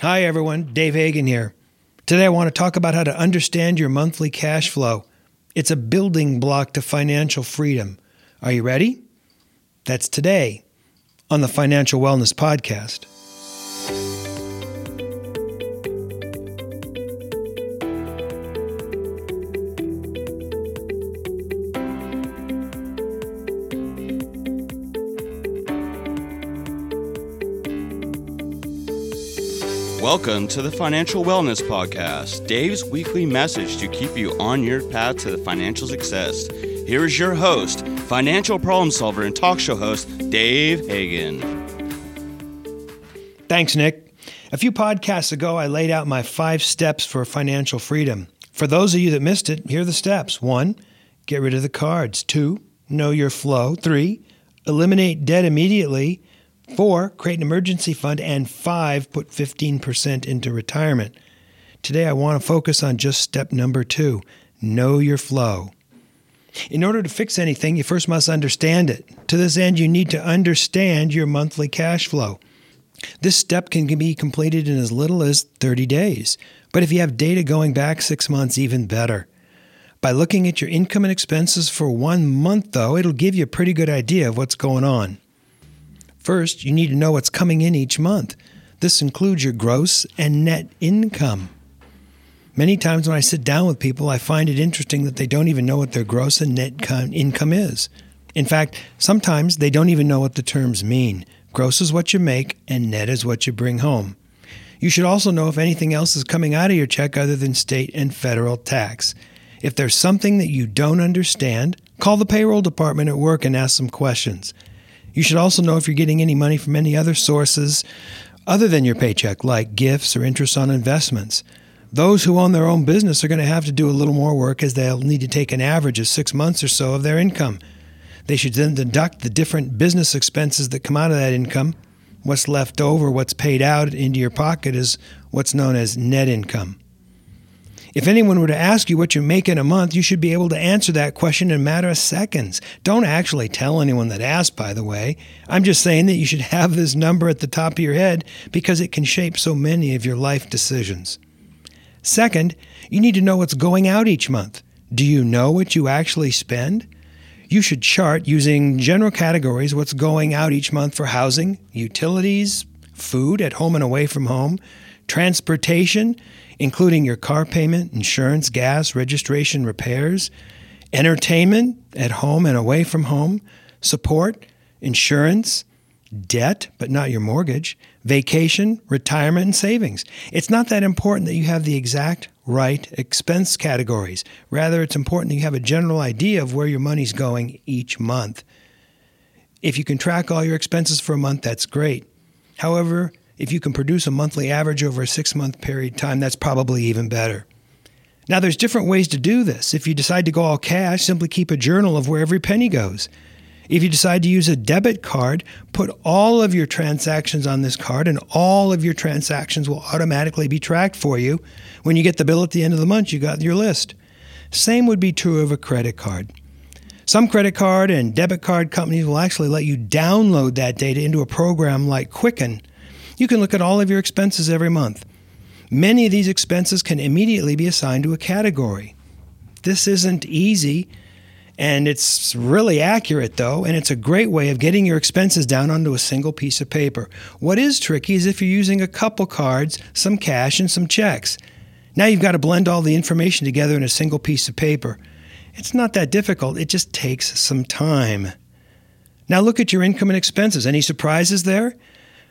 Hi, everyone. Dave Hagen here. Today, I want to talk about how to understand your monthly cash flow. It's a building block to financial freedom. Are you ready? That's today on the Financial Wellness Podcast. Welcome to the Financial Wellness Podcast, Dave's weekly message to keep you on your path to financial success. Here is your host, financial problem solver and talk show host, Dave Hagen. Thanks, Nick. A few podcasts ago, I laid out my five steps for financial freedom. For those of you that missed it, here are the steps. One, get rid of the cards. Two, know your flow. Three, eliminate debt immediately. Four, create an emergency fund. And five, put 15% into retirement. Today, I want to focus on just step number two know your flow. In order to fix anything, you first must understand it. To this end, you need to understand your monthly cash flow. This step can be completed in as little as 30 days, but if you have data going back six months, even better. By looking at your income and expenses for one month, though, it'll give you a pretty good idea of what's going on. First, you need to know what's coming in each month. This includes your gross and net income. Many times when I sit down with people, I find it interesting that they don't even know what their gross and net income is. In fact, sometimes they don't even know what the terms mean. Gross is what you make, and net is what you bring home. You should also know if anything else is coming out of your check other than state and federal tax. If there's something that you don't understand, call the payroll department at work and ask some questions. You should also know if you're getting any money from any other sources other than your paycheck, like gifts or interest on investments. Those who own their own business are going to have to do a little more work as they'll need to take an average of six months or so of their income. They should then deduct the different business expenses that come out of that income. What's left over, what's paid out into your pocket, is what's known as net income. If anyone were to ask you what you make in a month, you should be able to answer that question in a matter of seconds. Don't actually tell anyone that asked, by the way. I'm just saying that you should have this number at the top of your head because it can shape so many of your life decisions. Second, you need to know what's going out each month. Do you know what you actually spend? You should chart using general categories what's going out each month for housing, utilities, food at home and away from home, transportation, including your car payment, insurance, gas, registration, repairs, entertainment at home and away from home, support, insurance, debt, but not your mortgage, vacation, retirement, and savings. It's not that important that you have the exact right expense categories. Rather, it's important that you have a general idea of where your money's going each month. If you can track all your expenses for a month, that's great. However, if you can produce a monthly average over a six month period of time, that's probably even better. Now, there's different ways to do this. If you decide to go all cash, simply keep a journal of where every penny goes. If you decide to use a debit card, put all of your transactions on this card, and all of your transactions will automatically be tracked for you. When you get the bill at the end of the month, you got your list. Same would be true of a credit card. Some credit card and debit card companies will actually let you download that data into a program like Quicken you can look at all of your expenses every month. Many of these expenses can immediately be assigned to a category. This isn't easy, and it's really accurate, though, and it's a great way of getting your expenses down onto a single piece of paper. What is tricky is if you're using a couple cards, some cash, and some checks. Now you've got to blend all the information together in a single piece of paper. It's not that difficult, it just takes some time. Now look at your income and expenses. Any surprises there?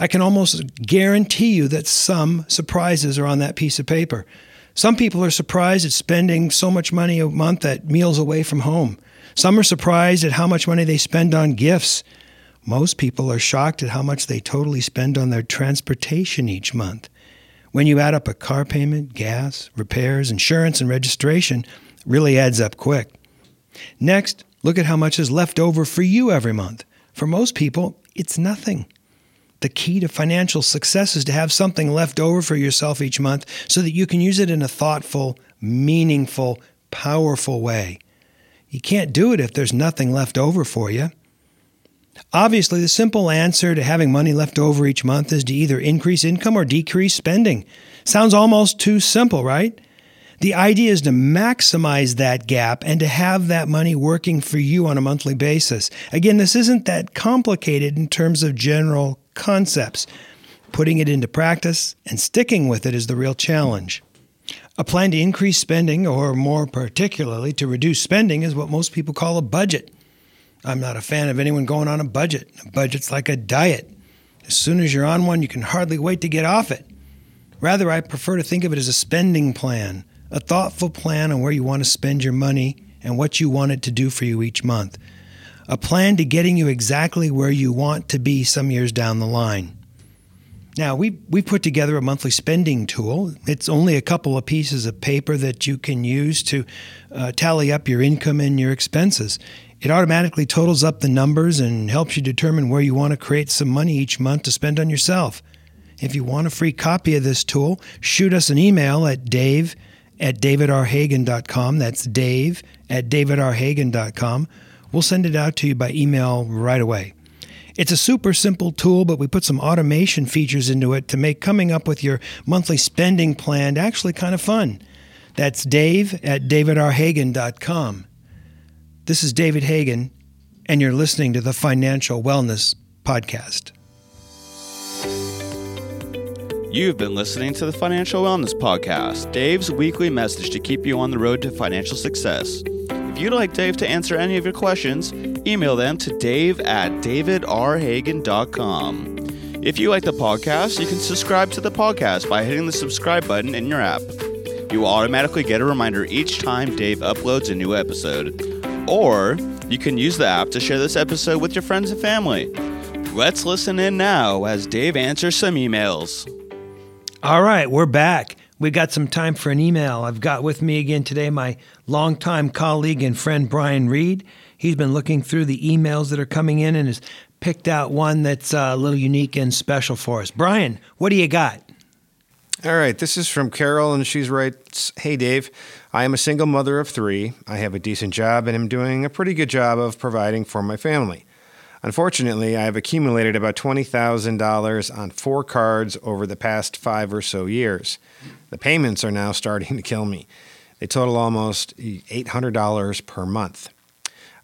I can almost guarantee you that some surprises are on that piece of paper. Some people are surprised at spending so much money a month at meals away from home. Some are surprised at how much money they spend on gifts. Most people are shocked at how much they totally spend on their transportation each month. When you add up a car payment, gas, repairs, insurance, and registration, really adds up quick. Next, look at how much is left over for you every month. For most people, it's nothing. The key to financial success is to have something left over for yourself each month so that you can use it in a thoughtful, meaningful, powerful way. You can't do it if there's nothing left over for you. Obviously, the simple answer to having money left over each month is to either increase income or decrease spending. Sounds almost too simple, right? The idea is to maximize that gap and to have that money working for you on a monthly basis. Again, this isn't that complicated in terms of general concepts. Putting it into practice and sticking with it is the real challenge. A plan to increase spending, or more particularly to reduce spending, is what most people call a budget. I'm not a fan of anyone going on a budget. A budget's like a diet. As soon as you're on one, you can hardly wait to get off it. Rather, I prefer to think of it as a spending plan, a thoughtful plan on where you want to spend your money and what you want it to do for you each month. A plan to getting you exactly where you want to be some years down the line. Now, we, we put together a monthly spending tool. It's only a couple of pieces of paper that you can use to uh, tally up your income and your expenses. It automatically totals up the numbers and helps you determine where you want to create some money each month to spend on yourself. If you want a free copy of this tool, shoot us an email at dave at davidrhagen.com. That's dave at davidrhagen.com. We'll send it out to you by email right away. It's a super simple tool, but we put some automation features into it to make coming up with your monthly spending plan actually kind of fun. That's dave at davidrhagen.com. This is David Hagen, and you're listening to the Financial Wellness Podcast. You've been listening to the Financial Wellness Podcast, Dave's weekly message to keep you on the road to financial success. If you'd like Dave to answer any of your questions, email them to dave at davidrhagen.com. If you like the podcast, you can subscribe to the podcast by hitting the subscribe button in your app. You will automatically get a reminder each time Dave uploads a new episode. Or you can use the app to share this episode with your friends and family. Let's listen in now as Dave answers some emails. All right, we're back. We got some time for an email. I've got with me again today my longtime colleague and friend Brian Reed. He's been looking through the emails that are coming in and has picked out one that's uh, a little unique and special for us. Brian, what do you got? All right, this is from Carol, and she writes Hey, Dave, I am a single mother of three. I have a decent job and am doing a pretty good job of providing for my family. Unfortunately, I have accumulated about $20,000 on four cards over the past five or so years. The payments are now starting to kill me. They total almost $800 per month.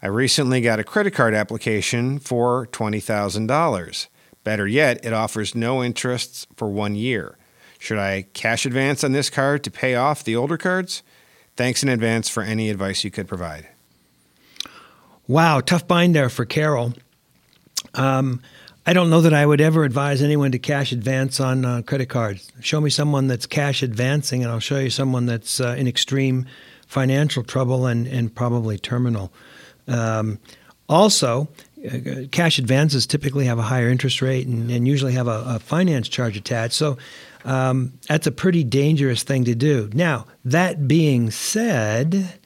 I recently got a credit card application for $20,000. Better yet, it offers no interests for one year. Should I cash advance on this card to pay off the older cards? Thanks in advance for any advice you could provide. Wow, tough bind there for Carol. Um, I don't know that I would ever advise anyone to cash advance on uh, credit cards. Show me someone that's cash advancing, and I'll show you someone that's uh, in extreme financial trouble and, and probably terminal. Um, also, uh, cash advances typically have a higher interest rate and, and usually have a, a, finance charge attached. So um, that's a pretty dangerous thing to do. Now, that being said,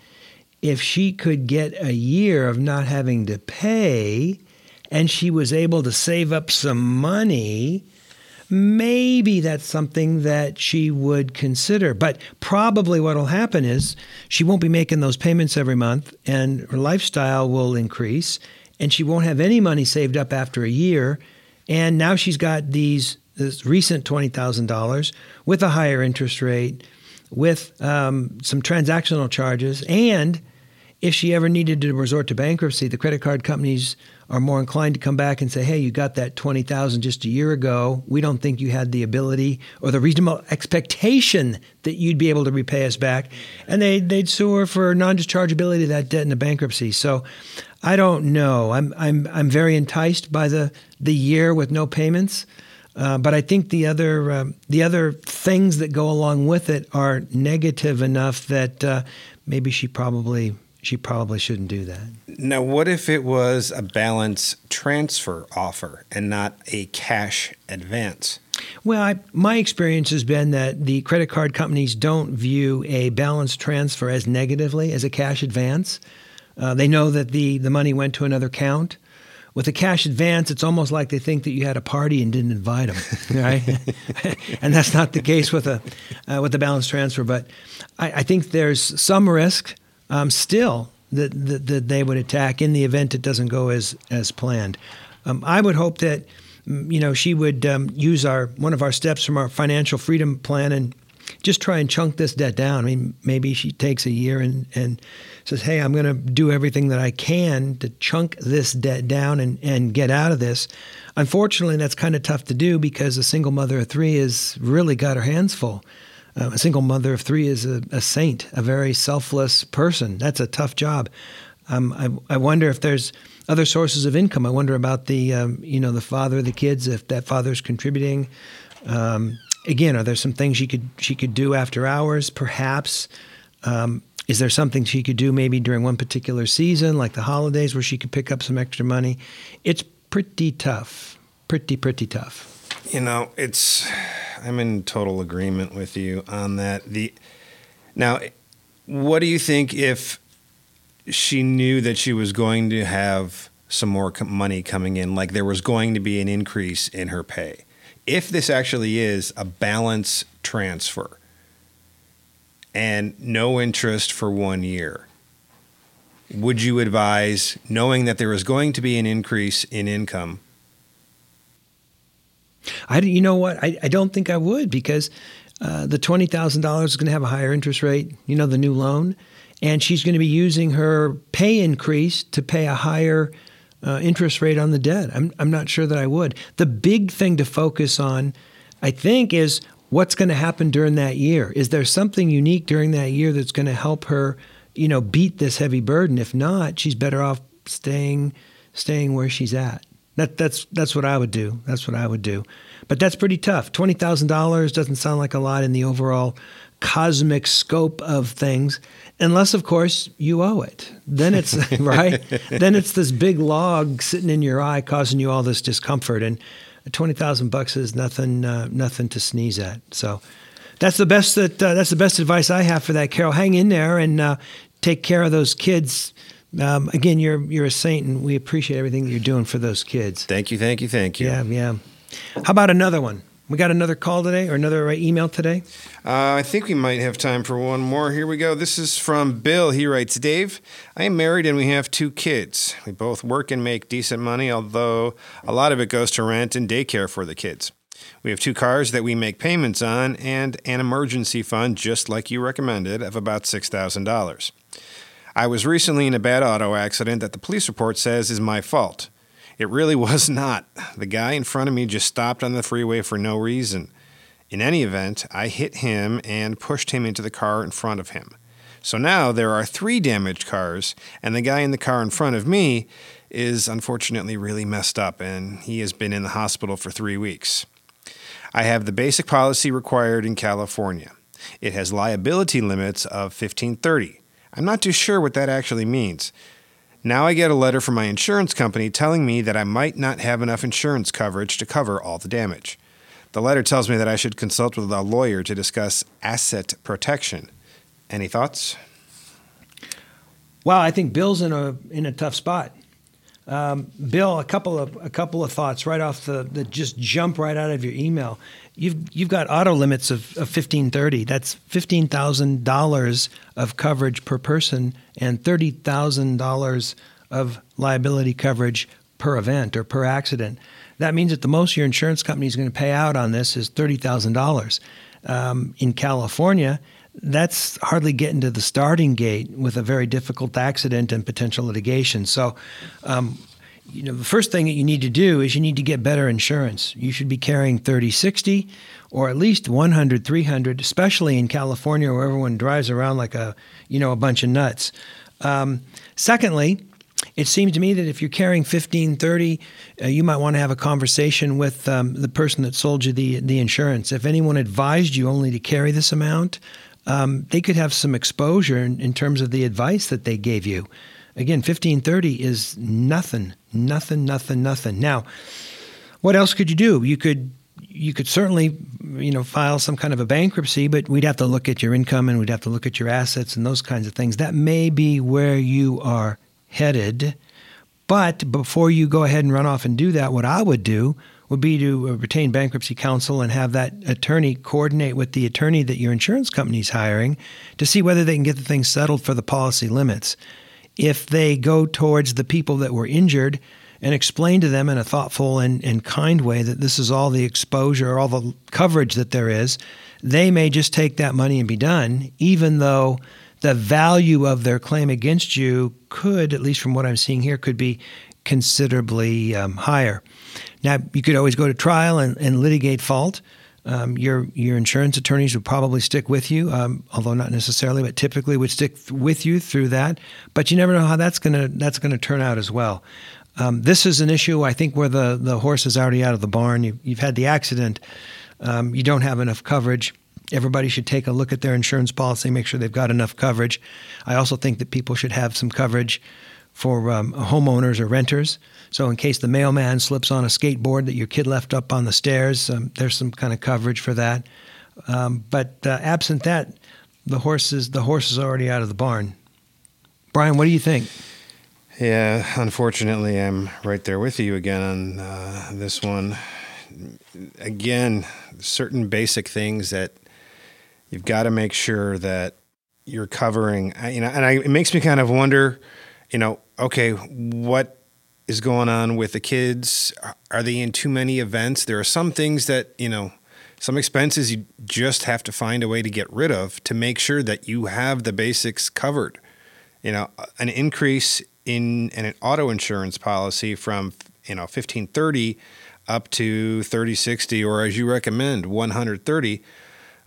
if she could get a year of not having to pay, and she was able to save up some money, maybe that's something that she would consider. But probably what will happen is she won't be making those payments every month, and her lifestyle will increase, and she won't have any money saved up after a year. And now she's got these this recent twenty thousand dollars with a higher interest rate, with um, some transactional charges, and if she ever needed to resort to bankruptcy, the credit card companies are more inclined to come back and say, "Hey, you got that twenty thousand just a year ago. We don't think you had the ability or the reasonable expectation that you'd be able to repay us back," and they they'd sue her for non-dischargeability of that debt in the bankruptcy. So, I don't know. I'm I'm I'm very enticed by the the year with no payments. Uh, but I think the other uh, the other things that go along with it are negative enough that uh, maybe she probably she probably shouldn't do that. Now, what if it was a balance transfer offer and not a cash advance? Well, I, my experience has been that the credit card companies don't view a balance transfer as negatively as a cash advance. Uh, they know that the, the money went to another account. With a cash advance, it's almost like they think that you had a party and didn't invite them, right? and that's not the case with a uh, with the balance transfer. But I, I think there's some risk um, still that, that, that, they would attack in the event it doesn't go as, as planned. Um, I would hope that mm, you know she would um, use our one of our steps from our financial freedom plan and just try and chunk this debt down. I mean, maybe she takes a year and, and says, Hey, I'm going to do everything that I can to chunk this debt down and, and get out of this. Unfortunately, that's kind of tough to do because a single mother of three has really got her hands full. Uh, a single mother of three is a, a, saint, a very selfless person. That's a tough job. Um, I, I wonder if there's other sources of income. I wonder about the, um, you know, the father of the kids, if that father's contributing. Um, again, are there some things she could she could do after hours? Perhaps. Um, is there something she could do maybe during one particular season, like the holidays, where she could pick up some extra money? It's pretty tough. Pretty pretty tough. You know, it's. I'm in total agreement with you on that. The now, what do you think if she knew that she was going to have some more money coming in, like there was going to be an increase in her pay? if this actually is a balance transfer and no interest for one year, would you advise, knowing that there is going to be an increase in income? I, you know what? I, I don't think I would because uh, the twenty thousand dollars is going to have a higher interest rate. You know, the new loan, and she's going to be using her pay increase to pay a higher uh, interest rate on the debt. I'm, I'm not sure that I would. The big thing to focus on, I think, is what's going to happen during that year. Is there something unique during that year that's going to help her, you know, beat this heavy burden? If not, she's better off staying staying where she's at. That, that's that's what I would do. That's what I would do. But that's pretty tough. Twenty thousand dollars doesn't sound like a lot in the overall cosmic scope of things unless of course you owe it then it's right then it's this big log sitting in your eye causing you all this discomfort and 20,000 bucks is nothing uh, nothing to sneeze at so that's the best that uh, that's the best advice I have for that Carol hang in there and uh, take care of those kids um, again you're you're a saint and we appreciate everything that you're doing for those kids thank you thank you thank you yeah yeah how about another one we got another call today or another email today? Uh, I think we might have time for one more. Here we go. This is from Bill. He writes Dave, I am married and we have two kids. We both work and make decent money, although a lot of it goes to rent and daycare for the kids. We have two cars that we make payments on and an emergency fund, just like you recommended, of about $6,000. I was recently in a bad auto accident that the police report says is my fault. It really was not. The guy in front of me just stopped on the freeway for no reason. In any event, I hit him and pushed him into the car in front of him. So now there are three damaged cars, and the guy in the car in front of me is unfortunately really messed up, and he has been in the hospital for three weeks. I have the basic policy required in California. It has liability limits of 1530. I'm not too sure what that actually means. Now I get a letter from my insurance company telling me that I might not have enough insurance coverage to cover all the damage. The letter tells me that I should consult with a lawyer to discuss asset protection. Any thoughts? Well, I think Bill's in a in a tough spot. Um, Bill, a couple of a couple of thoughts right off the that just jump right out of your email. You've you've got auto limits of, of fifteen thirty. That's fifteen thousand dollars of coverage per person and thirty thousand dollars of liability coverage per event or per accident. That means that the most your insurance company is going to pay out on this is thirty thousand um, dollars. In California, that's hardly getting to the starting gate with a very difficult accident and potential litigation. So, um, you know, the first thing that you need to do is you need to get better insurance. You should be carrying 30 60 or at least 100 300, especially in California where everyone drives around like a, you know, a bunch of nuts. Um, secondly, it seems to me that if you're carrying 15 30 uh, you might want to have a conversation with um, the person that sold you the, the insurance if anyone advised you only to carry this amount um, they could have some exposure in, in, terms of the advice that they gave you. Again 1530 is nothing nothing nothing nothing. Now what else could you do? You could you could certainly you know file some kind of a bankruptcy but we'd have to look at your income and we'd have to look at your assets and those kinds of things. That may be where you are headed. But before you go ahead and run off and do that, what I would do would be to uh, retain bankruptcy counsel and have that attorney coordinate with the attorney that your insurance company is hiring to see whether they can get the thing settled for the policy limits. If they go towards the people that were injured, and explain to them in a thoughtful and, and kind way that this is all the exposure, all the coverage that there is, they may just take that money and be done, even though the value of their claim against you could, at least from what I'm seeing here, could be considerably um, higher. Now, you could always go to trial and, and litigate fault. Um, your your insurance attorneys would probably stick with you, um, although not necessarily, but typically would stick with you through that. But you never know how that's gonna that's gonna turn out as well. Um, this is an issue I think where the the horse is already out of the barn. You, have had the accident. Um, you don't have enough coverage. Everybody should take a look at their insurance policy, make sure they've got enough coverage. I also think that people should have some coverage for um, homeowners or renters. So, in case the mailman slips on a skateboard that your kid left up on the stairs, um, there's some kind of coverage for that. Um, but uh, absent that, the horse is the horse is already out of the barn. Brian, what do you think? Yeah, unfortunately, I'm right there with you again on uh, this one. Again, certain basic things that you've got to make sure that you're covering. You know, and I, it makes me kind of wonder. You know, okay, what is going on with the kids? Are they in too many events? There are some things that, you know, some expenses you just have to find a way to get rid of to make sure that you have the basics covered. You know, an increase in, in an auto insurance policy from, you know, 1530 up to 3060 or as you recommend 130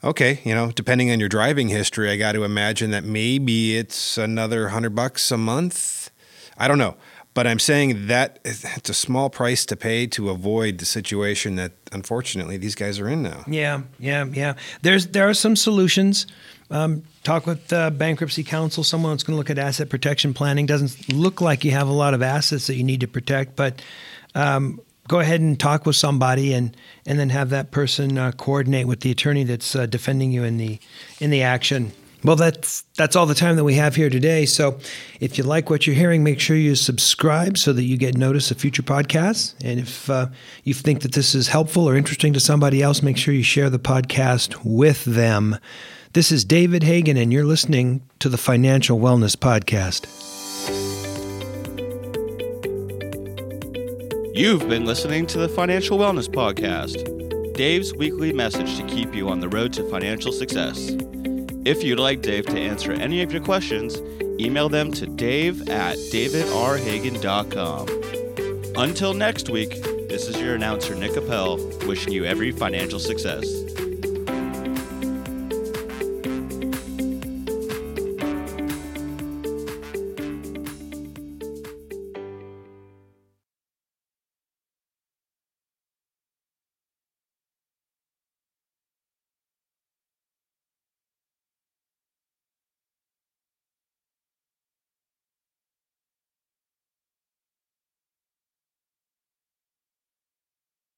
okay you know depending on your driving history i got to imagine that maybe it's another 100 bucks a month i don't know but I'm saying that it's a small price to pay to avoid the situation that unfortunately these guys are in now. Yeah, yeah, yeah. There's there are some solutions. Um, talk with uh, bankruptcy counsel, someone that's going to look at asset protection planning. Doesn't look like you have a lot of assets that you need to protect, but um, go ahead and talk with somebody and and then have that person uh, coordinate with the attorney that's uh, defending you in the in the action. Well, that's that's all the time that we have here today. So, if you like what you're hearing, make sure you subscribe so that you get notice of future podcasts. And if uh, you think that this is helpful or interesting to somebody else, make sure you share the podcast with them. This is David Hagen, and you're listening to the Financial Wellness Podcast. You've been listening to the Financial Wellness Podcast, Dave's weekly message to keep you on the road to financial success. If you'd like Dave to answer any of your questions, email them to dave at davidrhagen.com. Until next week, this is your announcer, Nick Appel, wishing you every financial success.